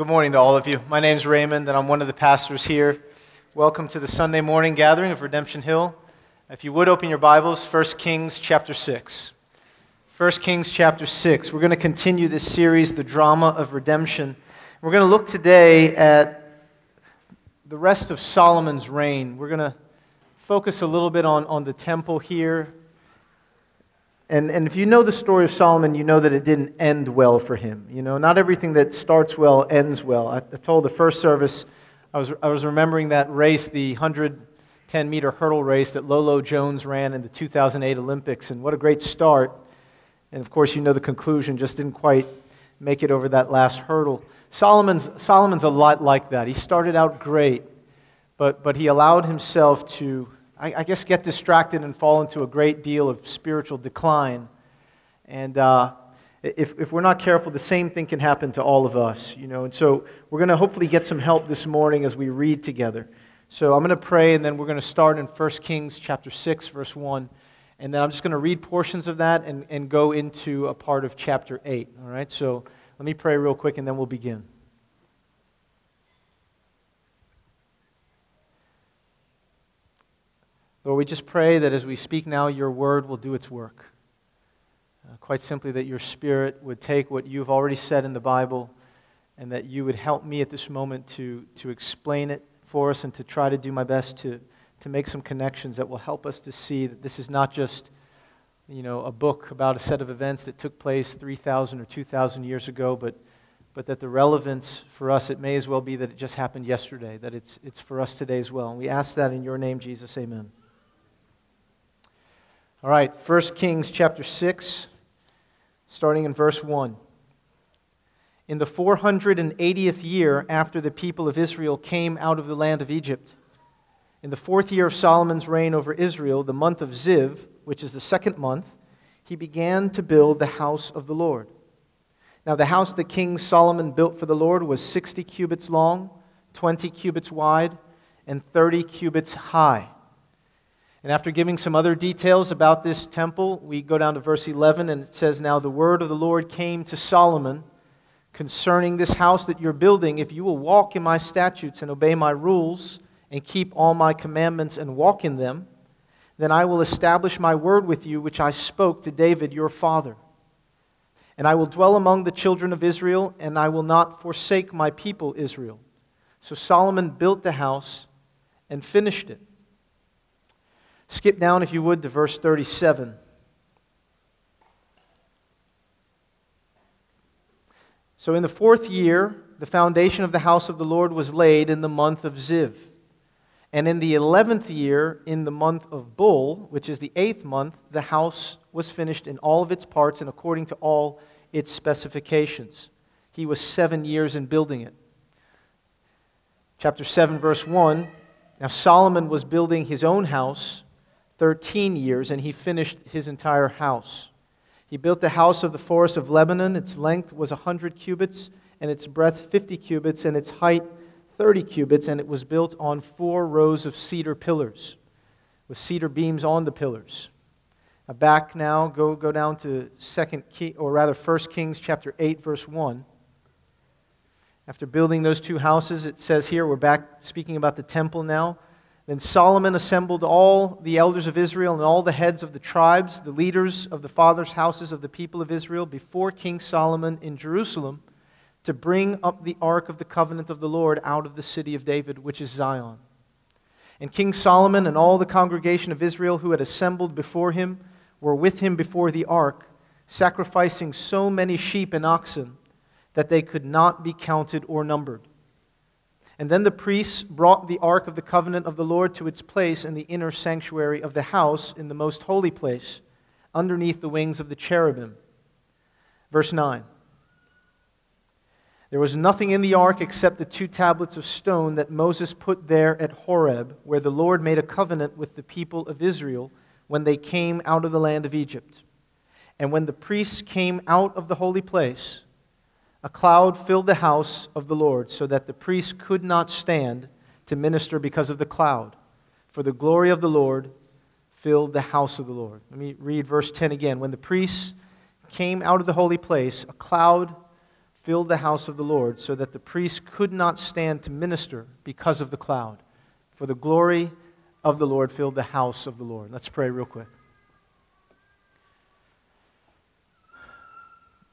good morning to all of you. My name is Raymond, and I'm one of the pastors here. Welcome to the Sunday morning gathering of Redemption Hill. If you would open your Bibles, 1 Kings chapter 6. 1 Kings chapter 6. We're going to continue this series, The Drama of Redemption. We're going to look today at the rest of Solomon's reign. We're going to focus a little bit on, on the temple here and, and if you know the story of Solomon, you know that it didn't end well for him. You know, not everything that starts well ends well. I, I told the first service, I was, I was remembering that race, the 110 meter hurdle race that Lolo Jones ran in the 2008 Olympics, and what a great start. And of course, you know the conclusion, just didn't quite make it over that last hurdle. Solomon's, Solomon's a lot like that. He started out great, but, but he allowed himself to I, I guess, get distracted and fall into a great deal of spiritual decline. And uh, if, if we're not careful, the same thing can happen to all of us, you know. And so we're going to hopefully get some help this morning as we read together. So I'm going to pray, and then we're going to start in 1 Kings chapter 6, verse 1. And then I'm just going to read portions of that and, and go into a part of chapter 8. All right? So let me pray real quick, and then we'll begin. Lord, we just pray that as we speak now, your word will do its work. Uh, quite simply, that your spirit would take what you've already said in the Bible and that you would help me at this moment to, to explain it for us and to try to do my best to, to make some connections that will help us to see that this is not just you know, a book about a set of events that took place 3,000 or 2,000 years ago, but, but that the relevance for us, it may as well be that it just happened yesterday, that it's, it's for us today as well. And we ask that in your name, Jesus. Amen. All right, 1 Kings chapter 6, starting in verse 1. In the 480th year after the people of Israel came out of the land of Egypt, in the fourth year of Solomon's reign over Israel, the month of Ziv, which is the second month, he began to build the house of the Lord. Now, the house that King Solomon built for the Lord was 60 cubits long, 20 cubits wide, and 30 cubits high. And after giving some other details about this temple, we go down to verse 11, and it says, Now the word of the Lord came to Solomon concerning this house that you're building. If you will walk in my statutes and obey my rules and keep all my commandments and walk in them, then I will establish my word with you, which I spoke to David your father. And I will dwell among the children of Israel, and I will not forsake my people Israel. So Solomon built the house and finished it. Skip down, if you would, to verse 37. So, in the fourth year, the foundation of the house of the Lord was laid in the month of Ziv. And in the eleventh year, in the month of Bul, which is the eighth month, the house was finished in all of its parts and according to all its specifications. He was seven years in building it. Chapter 7, verse 1 Now Solomon was building his own house 13 years, and he finished his entire house. He built the house of the forest of Lebanon. Its length was 100 cubits, and its breadth 50 cubits, and its height 30 cubits, and it was built on four rows of cedar pillars, with cedar beams on the pillars. Now back now, go, go down to second King, or rather First Kings chapter 8, verse 1. After building those two houses, it says here, we're back speaking about the temple now. Then Solomon assembled all the elders of Israel and all the heads of the tribes, the leaders of the fathers' houses of the people of Israel, before King Solomon in Jerusalem to bring up the ark of the covenant of the Lord out of the city of David, which is Zion. And King Solomon and all the congregation of Israel who had assembled before him were with him before the ark, sacrificing so many sheep and oxen that they could not be counted or numbered. And then the priests brought the ark of the covenant of the Lord to its place in the inner sanctuary of the house in the most holy place, underneath the wings of the cherubim. Verse 9 There was nothing in the ark except the two tablets of stone that Moses put there at Horeb, where the Lord made a covenant with the people of Israel when they came out of the land of Egypt. And when the priests came out of the holy place, a cloud filled the house of the Lord, so that the priests could not stand to minister because of the cloud. For the glory of the Lord filled the house of the Lord. Let me read verse 10 again. When the priests came out of the holy place, a cloud filled the house of the Lord, so that the priests could not stand to minister because of the cloud. For the glory of the Lord filled the house of the Lord. Let's pray real quick.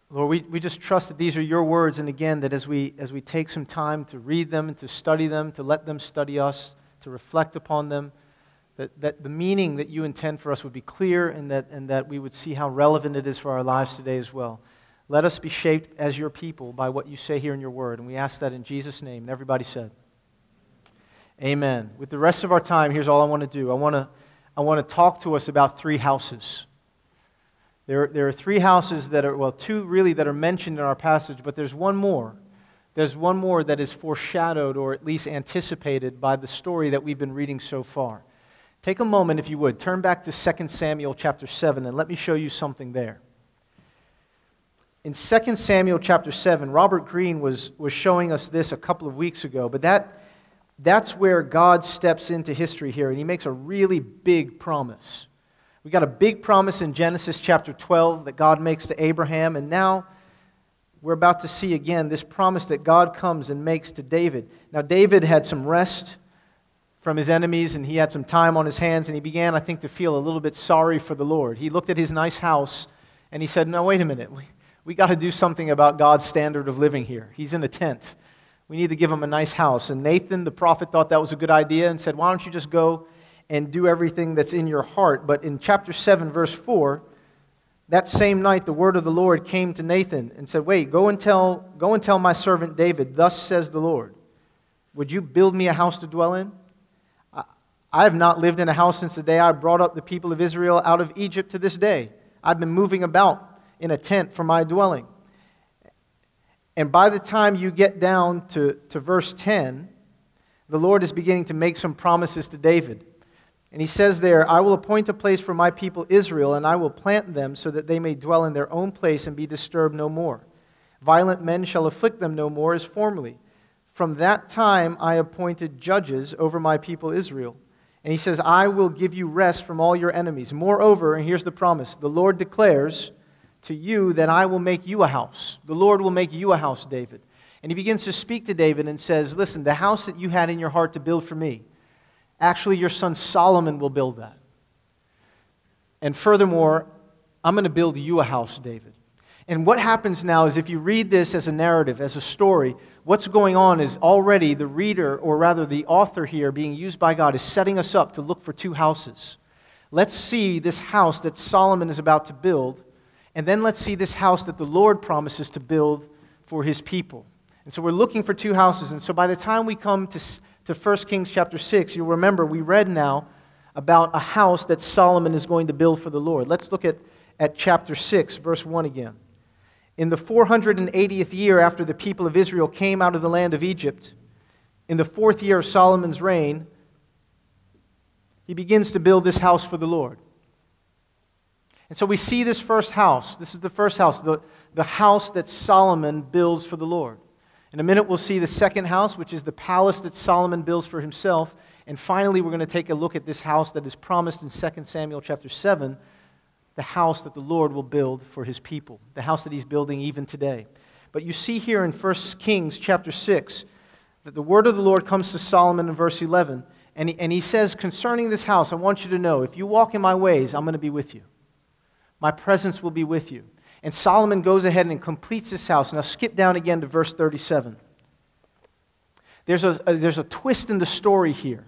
Lord, we, we just trust that these are your words, and again, that as we, as we take some time to read them and to study them, to let them study us, to reflect upon them, that, that the meaning that you intend for us would be clear and that, and that we would see how relevant it is for our lives today as well. Let us be shaped as your people by what you say here in your word, and we ask that in Jesus' name. And everybody said, Amen. With the rest of our time, here's all I want to do I want to, I want to talk to us about three houses. There, there are three houses that are, well, two really that are mentioned in our passage, but there's one more. There's one more that is foreshadowed or at least anticipated by the story that we've been reading so far. Take a moment, if you would, turn back to 2 Samuel chapter 7, and let me show you something there. In 2 Samuel chapter 7, Robert Greene was, was showing us this a couple of weeks ago, but that, that's where God steps into history here, and he makes a really big promise. We got a big promise in Genesis chapter 12 that God makes to Abraham, and now we're about to see again this promise that God comes and makes to David. Now, David had some rest from his enemies, and he had some time on his hands, and he began, I think, to feel a little bit sorry for the Lord. He looked at his nice house, and he said, No, wait a minute. We, we got to do something about God's standard of living here. He's in a tent. We need to give him a nice house. And Nathan, the prophet, thought that was a good idea and said, Why don't you just go and do everything that's in your heart. But in chapter 7, verse 4, that same night the word of the Lord came to Nathan and said, Wait, go and tell, go and tell my servant David, Thus says the Lord, Would you build me a house to dwell in? I have not lived in a house since the day I brought up the people of Israel out of Egypt to this day. I've been moving about in a tent for my dwelling. And by the time you get down to, to verse 10, the Lord is beginning to make some promises to David. And he says there, I will appoint a place for my people Israel, and I will plant them so that they may dwell in their own place and be disturbed no more. Violent men shall afflict them no more as formerly. From that time I appointed judges over my people Israel. And he says, I will give you rest from all your enemies. Moreover, and here's the promise the Lord declares to you that I will make you a house. The Lord will make you a house, David. And he begins to speak to David and says, Listen, the house that you had in your heart to build for me, Actually, your son Solomon will build that. And furthermore, I'm going to build you a house, David. And what happens now is if you read this as a narrative, as a story, what's going on is already the reader, or rather the author here being used by God, is setting us up to look for two houses. Let's see this house that Solomon is about to build, and then let's see this house that the Lord promises to build for his people. And so we're looking for two houses. And so by the time we come to to 1 Kings chapter 6, you'll remember we read now about a house that Solomon is going to build for the Lord. Let's look at, at chapter 6, verse 1 again. In the 480th year after the people of Israel came out of the land of Egypt, in the fourth year of Solomon's reign, he begins to build this house for the Lord. And so we see this first house. This is the first house, the, the house that Solomon builds for the Lord. In a minute, we'll see the second house, which is the palace that Solomon builds for himself. And finally, we're going to take a look at this house that is promised in 2 Samuel chapter 7, the house that the Lord will build for his people, the house that he's building even today. But you see here in 1 Kings chapter 6 that the word of the Lord comes to Solomon in verse 11. And he, and he says, Concerning this house, I want you to know if you walk in my ways, I'm going to be with you. My presence will be with you. And Solomon goes ahead and completes his house. Now, skip down again to verse 37. There's a, a, there's a twist in the story here.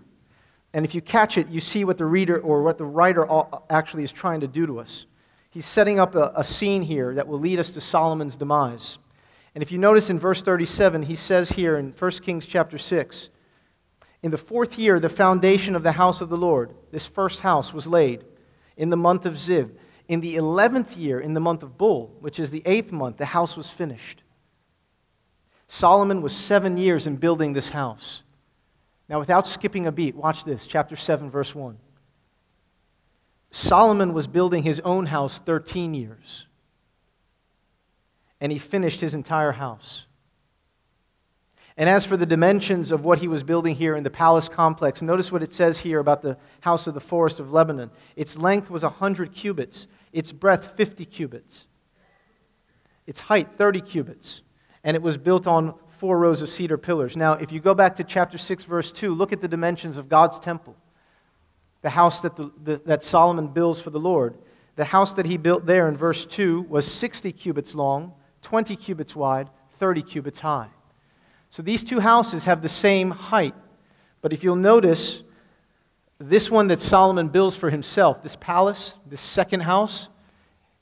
And if you catch it, you see what the reader or what the writer actually is trying to do to us. He's setting up a, a scene here that will lead us to Solomon's demise. And if you notice in verse 37, he says here in 1 Kings chapter 6, in the fourth year, the foundation of the house of the Lord, this first house, was laid in the month of Ziv. In the 11th year, in the month of Bul, which is the eighth month, the house was finished. Solomon was seven years in building this house. Now, without skipping a beat, watch this, chapter 7, verse 1. Solomon was building his own house 13 years, and he finished his entire house. And as for the dimensions of what he was building here in the palace complex, notice what it says here about the house of the forest of Lebanon. Its length was 100 cubits, its breadth 50 cubits, its height 30 cubits, and it was built on four rows of cedar pillars. Now, if you go back to chapter 6, verse 2, look at the dimensions of God's temple, the house that, the, the, that Solomon builds for the Lord. The house that he built there in verse 2 was 60 cubits long, 20 cubits wide, 30 cubits high. So these two houses have the same height. But if you'll notice, this one that Solomon builds for himself, this palace, this second house,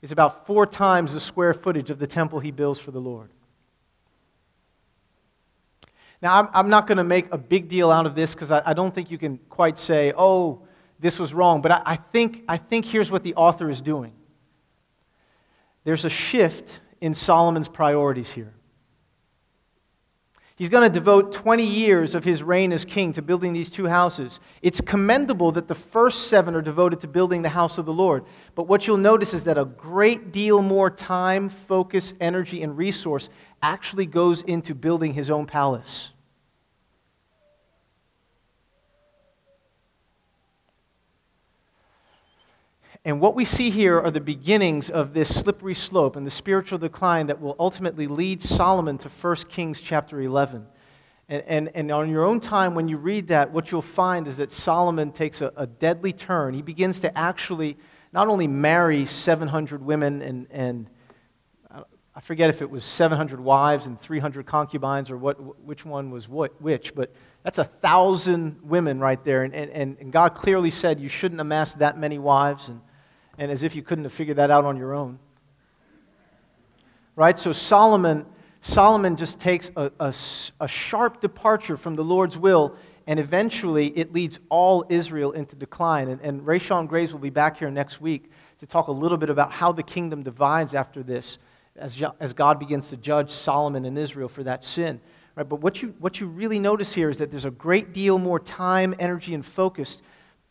is about four times the square footage of the temple he builds for the Lord. Now, I'm, I'm not going to make a big deal out of this because I, I, don't think you can quite say, oh, this was wrong. But I, I, think, I think here's what the author is doing there's a shift in Solomon's priorities here. He's going to devote 20 years of his reign as king to building these two houses. It's commendable that the first seven are devoted to building the house of the Lord. But what you'll notice is that a great deal more time, focus, energy, and resource actually goes into building his own palace. And what we see here are the beginnings of this slippery slope and the spiritual decline that will ultimately lead Solomon to 1 Kings chapter 11. And, and, and on your own time, when you read that, what you'll find is that Solomon takes a, a deadly turn. He begins to actually not only marry 700 women and, and I forget if it was 700 wives and 300 concubines or what, which one was what, which, but that's a thousand women right there. And, and, and God clearly said you shouldn't amass that many wives. And, and as if you couldn't have figured that out on your own. Right? So Solomon, Solomon just takes a, a, a sharp departure from the Lord's will, and eventually it leads all Israel into decline. And, and Rayshon Graves will be back here next week to talk a little bit about how the kingdom divides after this as, as God begins to judge Solomon and Israel for that sin. Right? But what you, what you really notice here is that there's a great deal more time, energy, and focus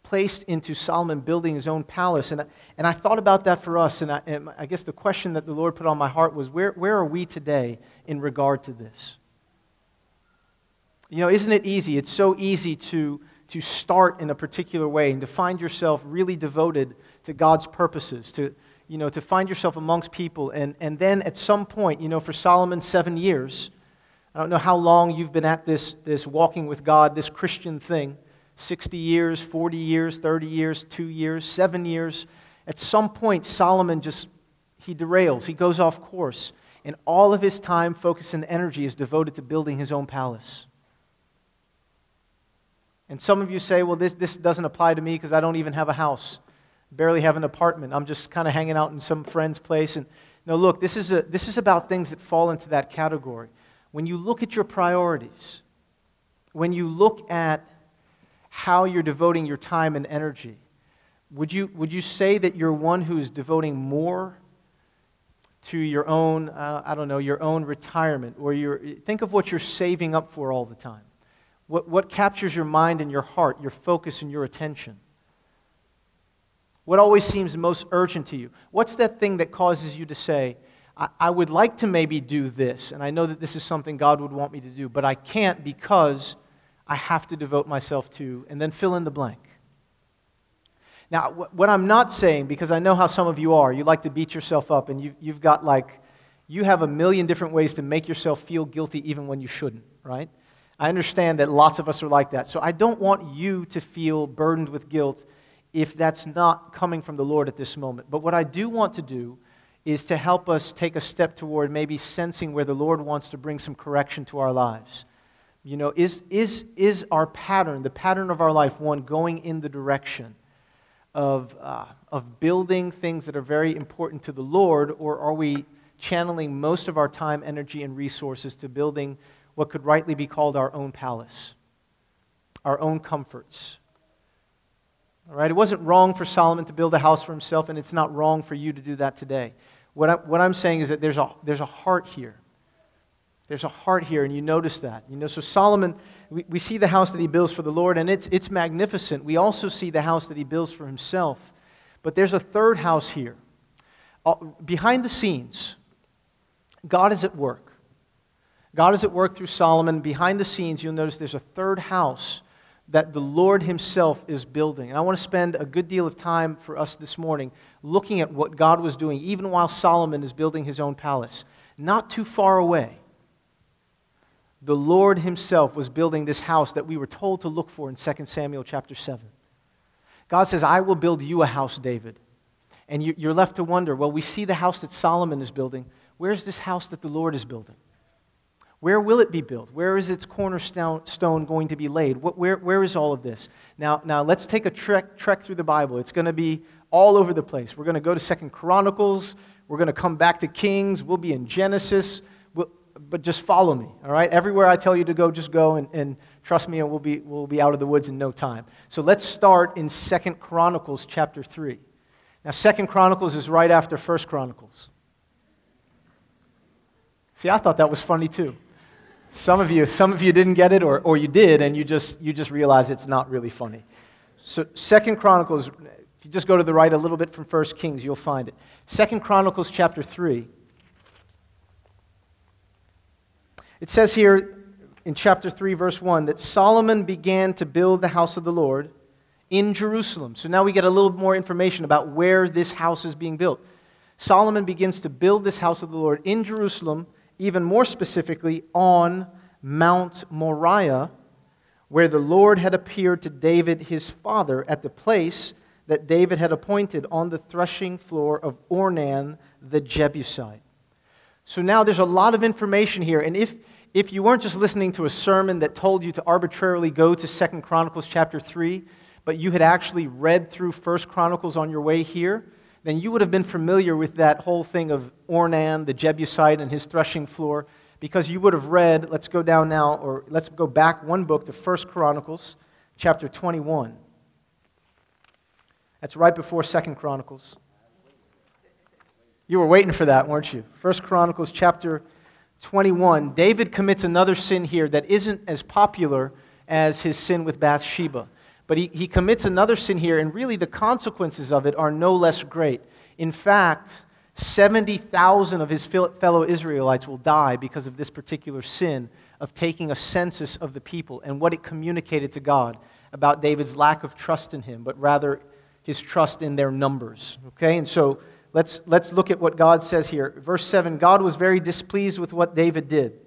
placed into Solomon building his own palace. And I, and I thought about that for us. And I, and I guess the question that the Lord put on my heart was where, where are we today in regard to this? You know, isn't it easy? It's so easy to, to start in a particular way and to find yourself really devoted to God's purposes, to, you know, to find yourself amongst people. And, and then at some point, you know, for Solomon, seven years, I don't know how long you've been at this, this walking with God, this Christian thing. 60 years, 40 years, 30 years, two years, seven years. At some point, Solomon just, he derails, he goes off course, and all of his time, focus, and energy is devoted to building his own palace. And some of you say, well, this, this doesn't apply to me because I don't even have a house, barely have an apartment. I'm just kind of hanging out in some friend's place. And no, look, this is, a, this is about things that fall into that category. When you look at your priorities, when you look at how you're devoting your time and energy. Would you, would you say that you're one who's devoting more to your own, uh, I don't know, your own retirement? Or your, think of what you're saving up for all the time. What, what captures your mind and your heart, your focus and your attention? What always seems most urgent to you? What's that thing that causes you to say, I, I would like to maybe do this, and I know that this is something God would want me to do, but I can't because I have to devote myself to, and then fill in the blank. Now, what I'm not saying, because I know how some of you are, you like to beat yourself up, and you, you've got like, you have a million different ways to make yourself feel guilty even when you shouldn't, right? I understand that lots of us are like that. So I don't want you to feel burdened with guilt if that's not coming from the Lord at this moment. But what I do want to do is to help us take a step toward maybe sensing where the Lord wants to bring some correction to our lives. You know, is, is, is our pattern, the pattern of our life, one going in the direction of, uh, of building things that are very important to the Lord, or are we channeling most of our time, energy, and resources to building what could rightly be called our own palace, our own comforts? All right, it wasn't wrong for Solomon to build a house for himself, and it's not wrong for you to do that today. What, I, what I'm saying is that there's a, there's a heart here there's a heart here, and you notice that. You know, so Solomon, we, we see the house that he builds for the Lord, and it's, it's magnificent. We also see the house that he builds for himself. But there's a third house here. Uh, behind the scenes, God is at work. God is at work through Solomon. Behind the scenes, you'll notice there's a third house that the Lord Himself is building. And I want to spend a good deal of time for us this morning looking at what God was doing, even while Solomon is building his own palace. Not too far away the Lord himself was building this house that we were told to look for in 2 Samuel chapter 7. God says, I will build you a house, David. And you're left to wonder well, we see the house that Solomon is building. Where's this house that the Lord is building? Where will it be built? Where is its cornerstone going to be laid? where, where is all of this? Now, now let's take a trek, trek through the Bible. It's going to be all over the place. We're going to go to Second Chronicles. We're going to come back to Kings. We'll be in Genesis. But just follow me, all right? Everywhere I tell you to go, just go and, and trust me, and we'll be, we'll be out of the woods in no time. So let's start in Second Chronicles chapter 3. Now, Second Chronicles is right after First Chronicles. See, I thought that was funny too. Some of you, some of you didn't get it, or, or you did, and you just, you just realize it's not really funny. So, Second Chronicles, if you just go to the right a little bit from First Kings, you'll find it. Second Chronicles chapter 3. It says here in chapter 3, verse 1, that Solomon began to build the house of the Lord in Jerusalem. So now we get a little more information about where this house is being built. Solomon begins to build this house of the Lord in Jerusalem even more specifically on Mount Moriah, where the Lord had appeared to David his father at the place that David had appointed on the threshing floor of Ornan the Jebusite. So now there's a lot of information here, and if if you weren't just listening to a sermon that told you to arbitrarily go to Second Chronicles chapter 3, but you had actually read through First Chronicles on your way here, then you would have been familiar with that whole thing of Ornan, the Jebusite, and his threshing floor, because you would have read, let's go down now, or let's go back one book to First Chronicles, chapter 21. That's right before Second Chronicles. You were waiting for that, weren't you? First Chronicles chapter 21. David commits another sin here that isn't as popular as his sin with Bathsheba. But he, he commits another sin here, and really the consequences of it are no less great. In fact, 70,000 of his fellow Israelites will die because of this particular sin of taking a census of the people and what it communicated to God about David's lack of trust in him, but rather his trust in their numbers. Okay? And so let's, let's look at what God says here. Verse 7 God was very displeased with what David did.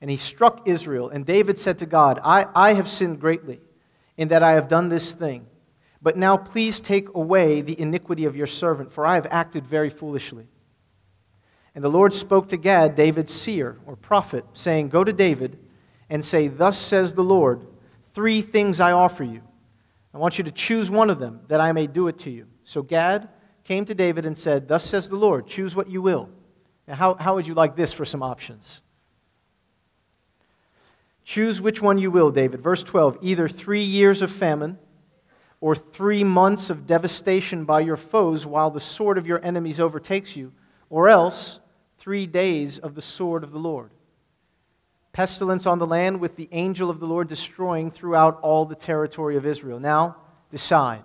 And he struck Israel. And David said to God, I, I have sinned greatly in that I have done this thing. But now please take away the iniquity of your servant, for I have acted very foolishly. And the Lord spoke to Gad, David's seer or prophet, saying, Go to David and say, Thus says the Lord, three things I offer you. I want you to choose one of them, that I may do it to you. So Gad came to David and said, Thus says the Lord, choose what you will. Now, how, how would you like this for some options? Choose which one you will, David. Verse 12 either three years of famine or three months of devastation by your foes while the sword of your enemies overtakes you, or else three days of the sword of the Lord. Pestilence on the land with the angel of the Lord destroying throughout all the territory of Israel. Now, decide.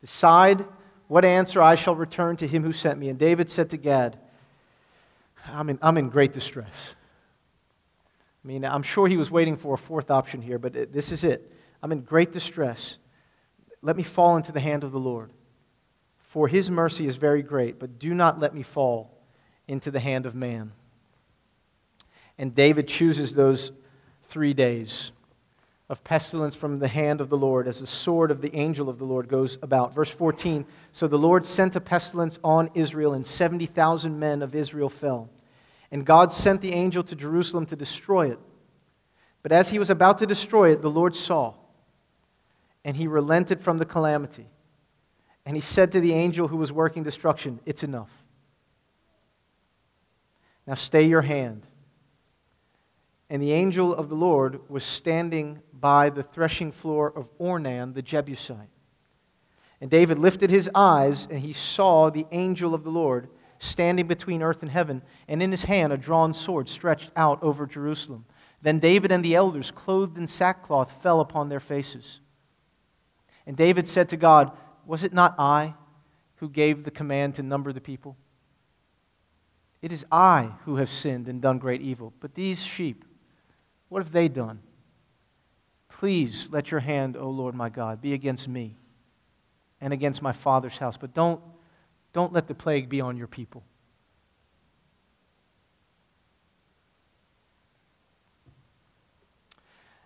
Decide what answer I shall return to him who sent me. And David said to Gad, I'm in, I'm in great distress. I mean, I'm sure he was waiting for a fourth option here, but this is it. I'm in great distress. Let me fall into the hand of the Lord. For his mercy is very great, but do not let me fall into the hand of man. And David chooses those three days of pestilence from the hand of the Lord as the sword of the angel of the Lord goes about. Verse 14 So the Lord sent a pestilence on Israel, and 70,000 men of Israel fell. And God sent the angel to Jerusalem to destroy it. But as he was about to destroy it, the Lord saw, and he relented from the calamity. And he said to the angel who was working destruction, It's enough. Now stay your hand. And the angel of the Lord was standing by the threshing floor of Ornan the Jebusite. And David lifted his eyes, and he saw the angel of the Lord standing between earth and heaven, and in his hand a drawn sword stretched out over Jerusalem. Then David and the elders, clothed in sackcloth, fell upon their faces. And David said to God, Was it not I who gave the command to number the people? It is I who have sinned and done great evil. But these sheep, what have they done? Please let your hand, O Lord my God, be against me and against my father's house. But don't don't let the plague be on your people.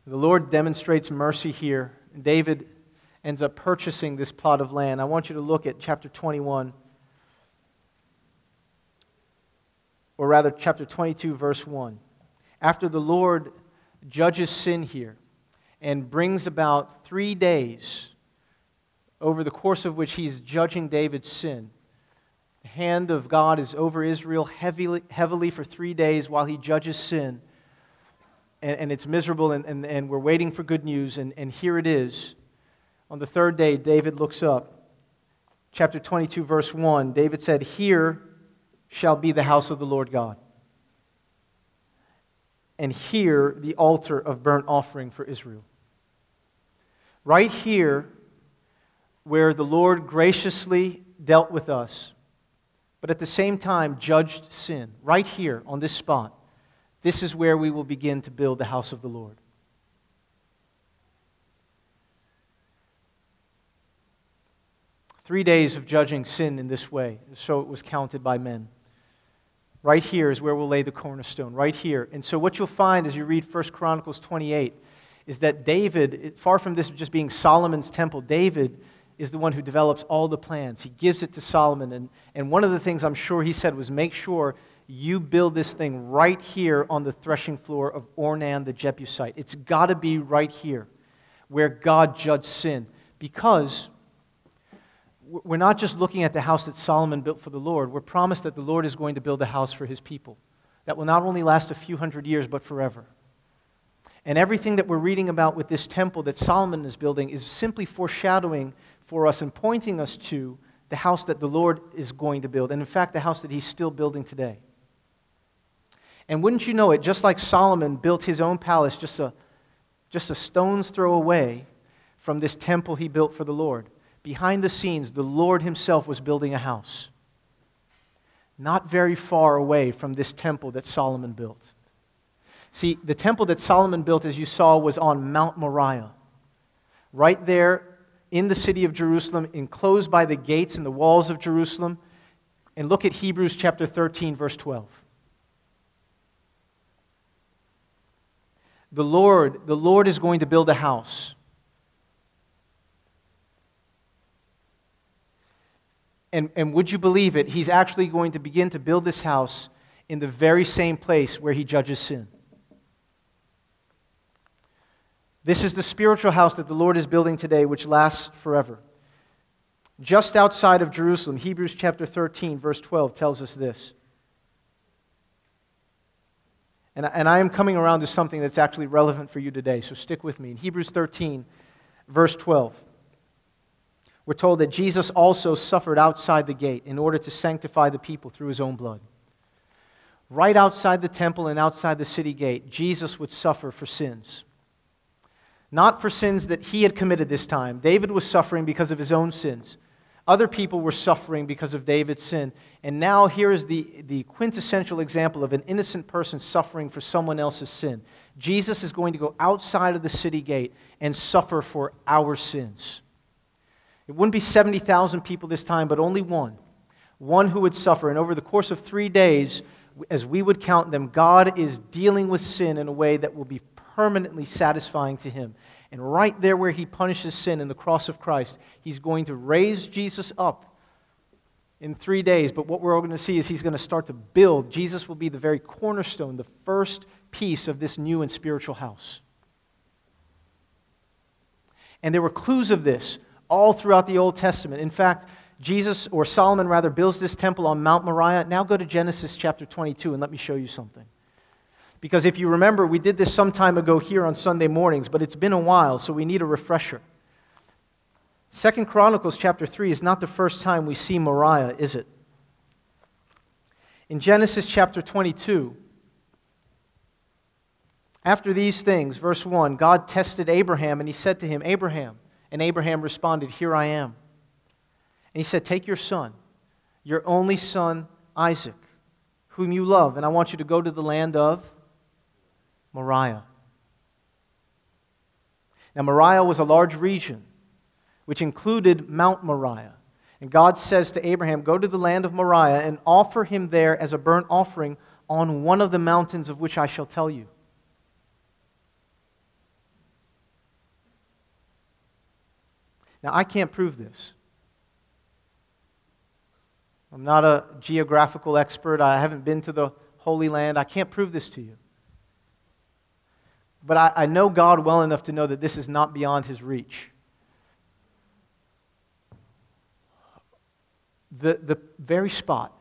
The Lord demonstrates mercy here. David ends up purchasing this plot of land. I want you to look at chapter 21, or rather, chapter 22, verse 1. After the Lord judges sin here and brings about three days over the course of which he's judging David's sin, the hand of God is over Israel heavily, heavily for three days while he judges sin. And, and it's miserable, and, and, and we're waiting for good news. And, and here it is. On the third day, David looks up. Chapter 22, verse 1 David said, Here shall be the house of the Lord God. And here the altar of burnt offering for Israel. Right here, where the Lord graciously dealt with us but at the same time judged sin. Right here on this spot, this is where we will begin to build the house of the Lord. Three days of judging sin in this way, so it was counted by men. Right here is where we'll lay the cornerstone, right here. And so, what you'll find as you read 1 Chronicles 28 is that David, far from this just being Solomon's temple, David is the one who develops all the plans. He gives it to Solomon. And, and one of the things I'm sure he said was make sure you build this thing right here on the threshing floor of Ornan the Jebusite. It's got to be right here where God judged sin. Because we're not just looking at the house that Solomon built for the Lord, we're promised that the Lord is going to build a house for his people that will not only last a few hundred years, but forever. And everything that we're reading about with this temple that Solomon is building is simply foreshadowing for us and pointing us to the house that the Lord is going to build, and in fact, the house that He's still building today. And wouldn't you know it, just like Solomon built his own palace just a, just a stone's throw away from this temple he built for the Lord, behind the scenes, the Lord Himself was building a house. Not very far away from this temple that Solomon built. See, the temple that Solomon built, as you saw, was on Mount Moriah. Right there in the city of Jerusalem, enclosed by the gates and the walls of Jerusalem. And look at Hebrews chapter 13, verse 12. The Lord, the Lord is going to build a house. And, and would you believe it? He's actually going to begin to build this house in the very same place where he judges sin. This is the spiritual house that the Lord is building today, which lasts forever. Just outside of Jerusalem, Hebrews chapter 13, verse 12 tells us this. And, and I am coming around to something that's actually relevant for you today, so stick with me. In Hebrews 13, verse 12, we're told that Jesus also suffered outside the gate in order to sanctify the people through his own blood. Right outside the temple and outside the city gate, Jesus would suffer for sins not for sins that he had committed this time. David was suffering because of his own sins. Other people were suffering because of David's sin. And now here is the, the quintessential example of an innocent person suffering for someone else's sin. Jesus is going to go outside of the city gate and suffer for our sins. It wouldn't be 70,000 people this time, but only one. One who would suffer. And over the course of three days, as we would count them, God is dealing with sin in a way that will be permanently satisfying to him. And right there where he punishes sin in the cross of Christ, he's going to raise Jesus up in three days. But what we're going to see is he's going to start to build. Jesus will be the very cornerstone, the first piece of this new and spiritual house. And there were clues of this all throughout the Old Testament. In fact, Jesus, or Solomon rather, builds this temple on Mount Moriah. Now go to Genesis chapter 22 and let me show you something. Because if you remember, we did this some time ago here on Sunday mornings, but it's been a while, so we need a refresher. Second Chronicles chapter 3 is not the first time we see Moriah, is it? In Genesis chapter 22, after these things, verse 1, God tested Abraham and he said to him, Abraham. And Abraham responded, Here I am. And he said, Take your son, your only son, Isaac, whom you love, and I want you to go to the land of Moriah. Now, Moriah was a large region, which included Mount Moriah. And God says to Abraham, Go to the land of Moriah and offer him there as a burnt offering on one of the mountains of which I shall tell you. Now, I can't prove this. I'm not a geographical expert. I haven't been to the Holy Land. I can't prove this to you. But I, I know God well enough to know that this is not beyond his reach. The, the very spot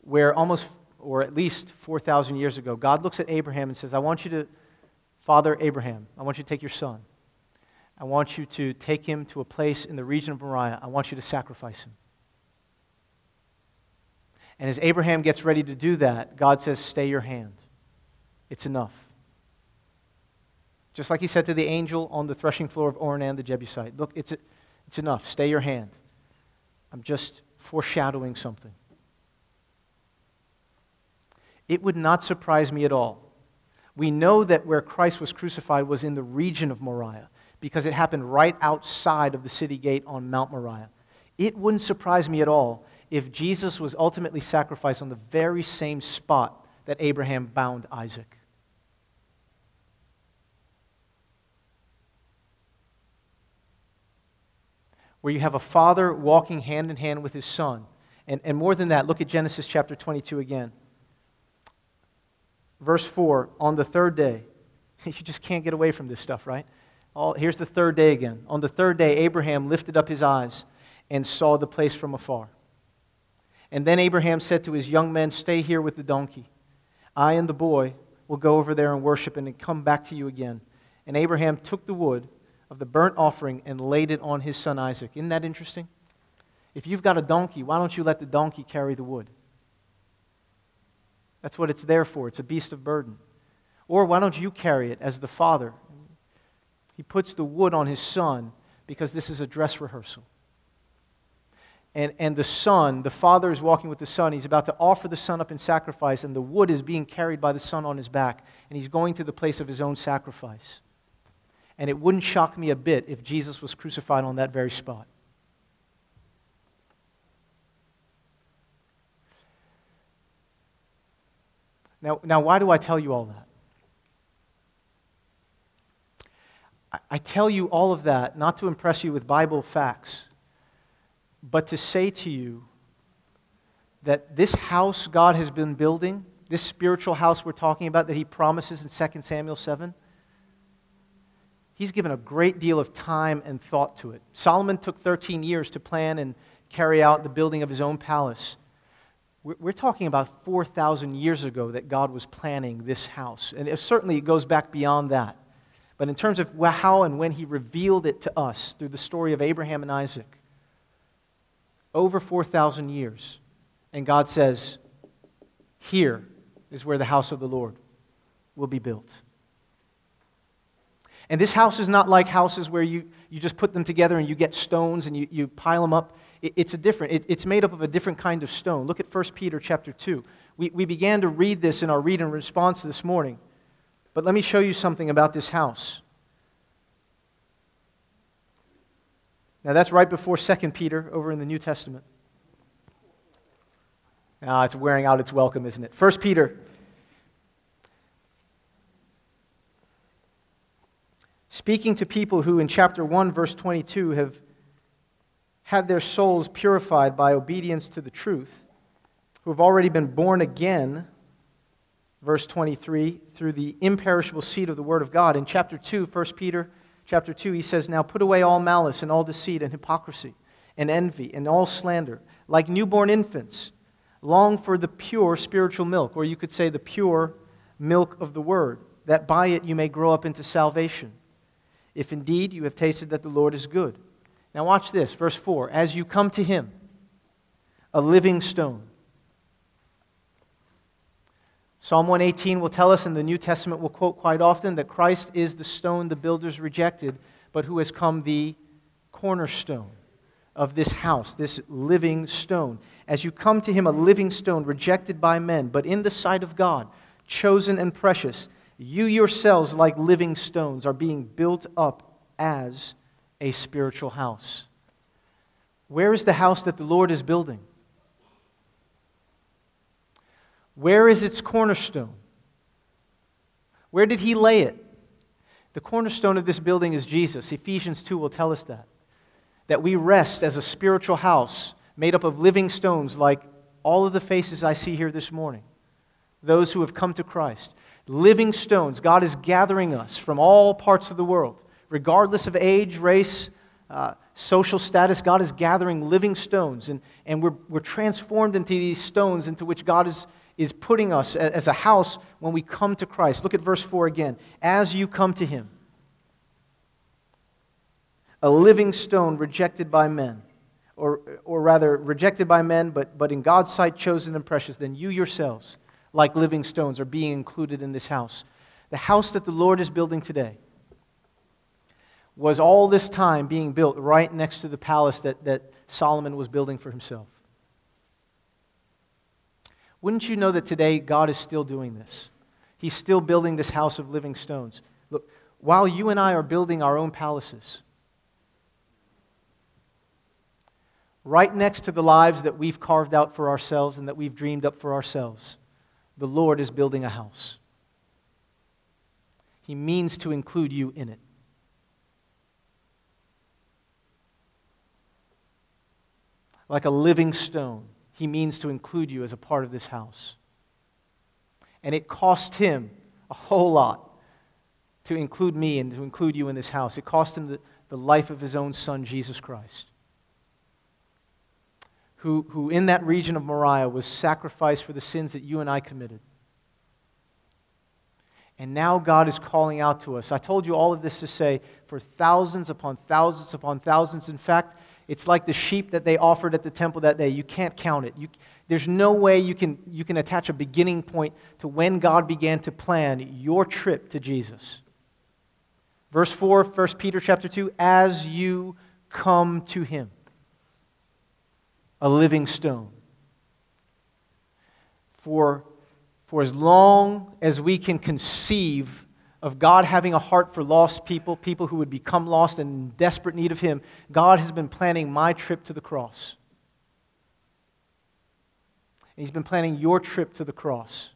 where almost, or at least 4,000 years ago, God looks at Abraham and says, I want you to, Father Abraham, I want you to take your son. I want you to take him to a place in the region of Moriah. I want you to sacrifice him. And as Abraham gets ready to do that, God says, Stay your hand. It's enough. Just like he said to the angel on the threshing floor of Ornan the Jebusite Look, it's, it's enough. Stay your hand. I'm just foreshadowing something. It would not surprise me at all. We know that where Christ was crucified was in the region of Moriah because it happened right outside of the city gate on Mount Moriah. It wouldn't surprise me at all if Jesus was ultimately sacrificed on the very same spot that Abraham bound Isaac. Where you have a father walking hand in hand with his son. And, and more than that, look at Genesis chapter 22 again. Verse 4 On the third day, you just can't get away from this stuff, right? All, here's the third day again. On the third day, Abraham lifted up his eyes and saw the place from afar. And then Abraham said to his young men, Stay here with the donkey. I and the boy will go over there and worship and then come back to you again. And Abraham took the wood of the burnt offering and laid it on his son Isaac. Isn't that interesting? If you've got a donkey, why don't you let the donkey carry the wood? That's what it's there for. It's a beast of burden. Or why don't you carry it as the father he puts the wood on his son because this is a dress rehearsal. And, and the son, the father is walking with the son. He's about to offer the son up in sacrifice, and the wood is being carried by the son on his back. And he's going to the place of his own sacrifice. And it wouldn't shock me a bit if Jesus was crucified on that very spot. Now, now why do I tell you all that? I tell you all of that not to impress you with Bible facts, but to say to you that this house God has been building, this spiritual house we're talking about that he promises in 2 Samuel 7, he's given a great deal of time and thought to it. Solomon took 13 years to plan and carry out the building of his own palace. We're talking about 4,000 years ago that God was planning this house. And it certainly it goes back beyond that. But in terms of how and when he revealed it to us through the story of Abraham and Isaac, over 4,000 years. And God says, Here is where the house of the Lord will be built. And this house is not like houses where you, you just put them together and you get stones and you, you pile them up. It, it's a different, it, it's made up of a different kind of stone. Look at 1 Peter chapter 2. We, we began to read this in our read and response this morning. But let me show you something about this house. Now, that's right before 2 Peter over in the New Testament. Now, it's wearing out its welcome, isn't it? 1 Peter. Speaking to people who, in chapter 1, verse 22, have had their souls purified by obedience to the truth, who have already been born again verse 23, through the imperishable seed of the Word of God. In chapter 2, 1 Peter chapter 2, he says, Now put away all malice and all deceit and hypocrisy and envy and all slander. Like newborn infants, long for the pure spiritual milk, or you could say the pure milk of the Word, that by it you may grow up into salvation. If indeed you have tasted that the Lord is good. Now watch this, verse 4. As you come to him, a living stone Psalm 118 will tell us, and the New Testament will quote quite often, that Christ is the stone the builders rejected, but who has come the cornerstone of this house, this living stone. As you come to him, a living stone rejected by men, but in the sight of God, chosen and precious, you yourselves, like living stones, are being built up as a spiritual house. Where is the house that the Lord is building? Where is its cornerstone? Where did he lay it? The cornerstone of this building is Jesus. Ephesians 2 will tell us that. that we rest as a spiritual house made up of living stones like all of the faces I see here this morning, those who have come to Christ. Living stones. God is gathering us from all parts of the world, regardless of age, race, uh, social status. God is gathering living stones, and, and we're, we're transformed into these stones into which God is, is putting us as a house when we come to Christ. Look at verse 4 again. As you come to Him, a living stone rejected by men or, or rather rejected by men, but, but in God's sight chosen and precious, then you yourselves, like living stones, are being included in this house. The house that the Lord is building today was all this time being built right next to the palace that, that Solomon was building for himself. Wouldn't you know that today God is still doing this? He's still building this house of living stones. Look, while you and I are building our own palaces, right next to the lives that we've carved out for ourselves and that we've dreamed up for ourselves, the Lord is building a house. He means to include you in it. Like a living stone, He means to include you as a part of this house. And it cost Him a whole lot to include me and to include you in this house. It cost Him the, the life of His own Son, Jesus Christ who, who in that region of Moriah was sacrificed for the sins that you and I committed. And now God is calling out to us. I told you all of this to say for thousands upon thousands upon thousands. In fact, it's like the sheep that they offered at the temple that day. You can't count it. You, there's no way you can, you can attach a beginning point to when God began to plan your trip to Jesus. Verse 4, 1 Peter chapter 2, as you come to him a living stone. For, for as long as we can conceive of God having a heart for lost people, people who would become lost and in desperate need of Him, God has been planning my trip to the cross. And He's been planning your trip to the cross.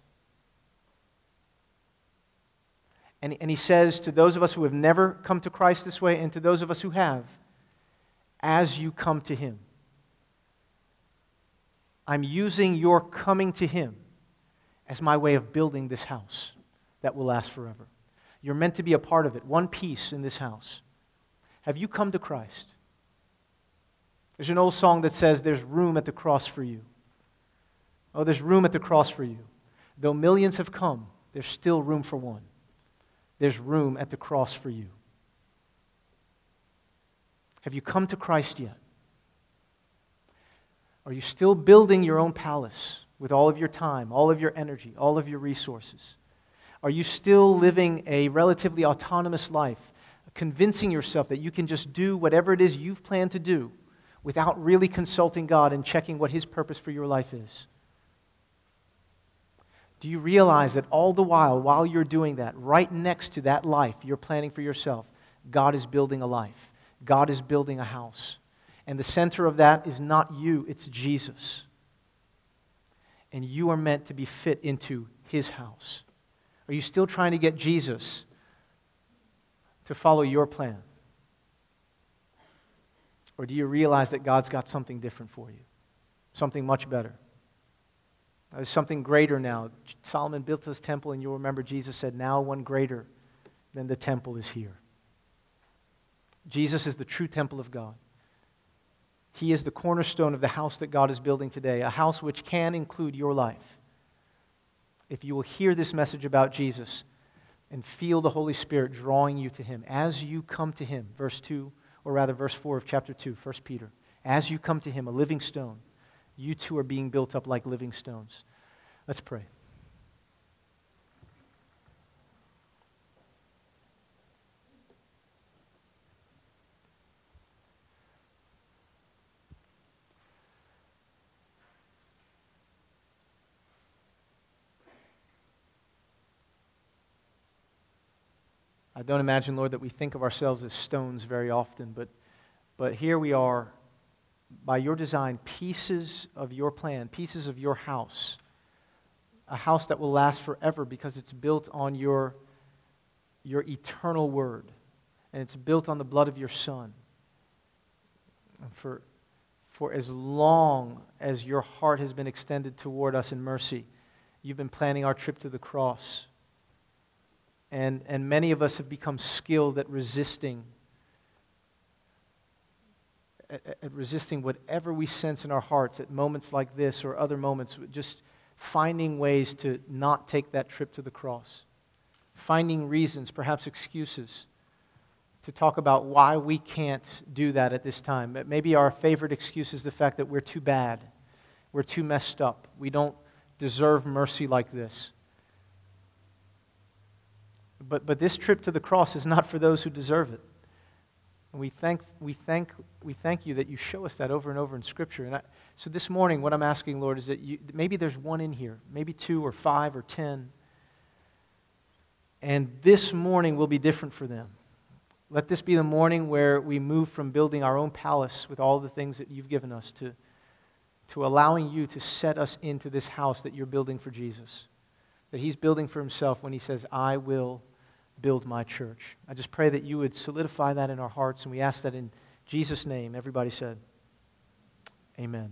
And, and He says to those of us who have never come to Christ this way, and to those of us who have, as you come to Him, I'm using your coming to Him as my way of building this house that will last forever. You're meant to be a part of it, one piece in this house. Have you come to Christ? There's an old song that says, There's room at the cross for you. Oh, there's room at the cross for you. Though millions have come, there's still room for one. There's room at the cross for you. Have you come to Christ yet? Are you still building your own palace with all of your time, all of your energy, all of your resources? Are you still living a relatively autonomous life, convincing yourself that you can just do whatever it is you've planned to do without really consulting God and checking what His purpose for your life is? Do you realize that all the while, while you're doing that, right next to that life you're planning for yourself, God is building a life? God is building a house. And the center of that is not you, it's Jesus. And you are meant to be fit into his house. Are you still trying to get Jesus to follow your plan? Or do you realize that God's got something different for you? Something much better? There's something greater now. Solomon built this temple, and you'll remember Jesus said, Now one greater than the temple is here. Jesus is the true temple of God. He is the cornerstone of the house that God is building today, a house which can include your life. If you will hear this message about Jesus and feel the Holy Spirit drawing you to Him as you come to Him, verse 2, or rather verse 4 of chapter 2, 1 Peter, as you come to Him, a living stone, you too are being built up like living stones. Let's pray. Don't imagine, Lord, that we think of ourselves as stones very often, but, but here we are, by your design, pieces of your plan, pieces of your house, a house that will last forever because it's built on your, your eternal word, and it's built on the blood of your Son. and for, for as long as your heart has been extended toward us in mercy. You've been planning our trip to the cross. And, and many of us have become skilled at resisting, at, at resisting whatever we sense in our hearts at moments like this or other moments, just finding ways to not take that trip to the cross, finding reasons, perhaps excuses, to talk about why we can't do that at this time. Maybe our favorite excuse is the fact that we're too bad, we're too messed up, we don't deserve mercy like this. But, but this trip to the cross is not for those who deserve it. And we thank, we, thank, we thank you that you show us that over and over in Scripture. And I, so this morning, what I'm asking, Lord, is that you, maybe there's one in here, maybe two or five or ten. And this morning will be different for them. Let this be the morning where we move from building our own palace with all the things that you've given us to, to allowing you to set us into this house that you're building for Jesus, that he's building for himself when he says, I will build my church. I just pray that you would solidify that in our hearts, and we ask that in Jesus' name. Everybody said, Amen.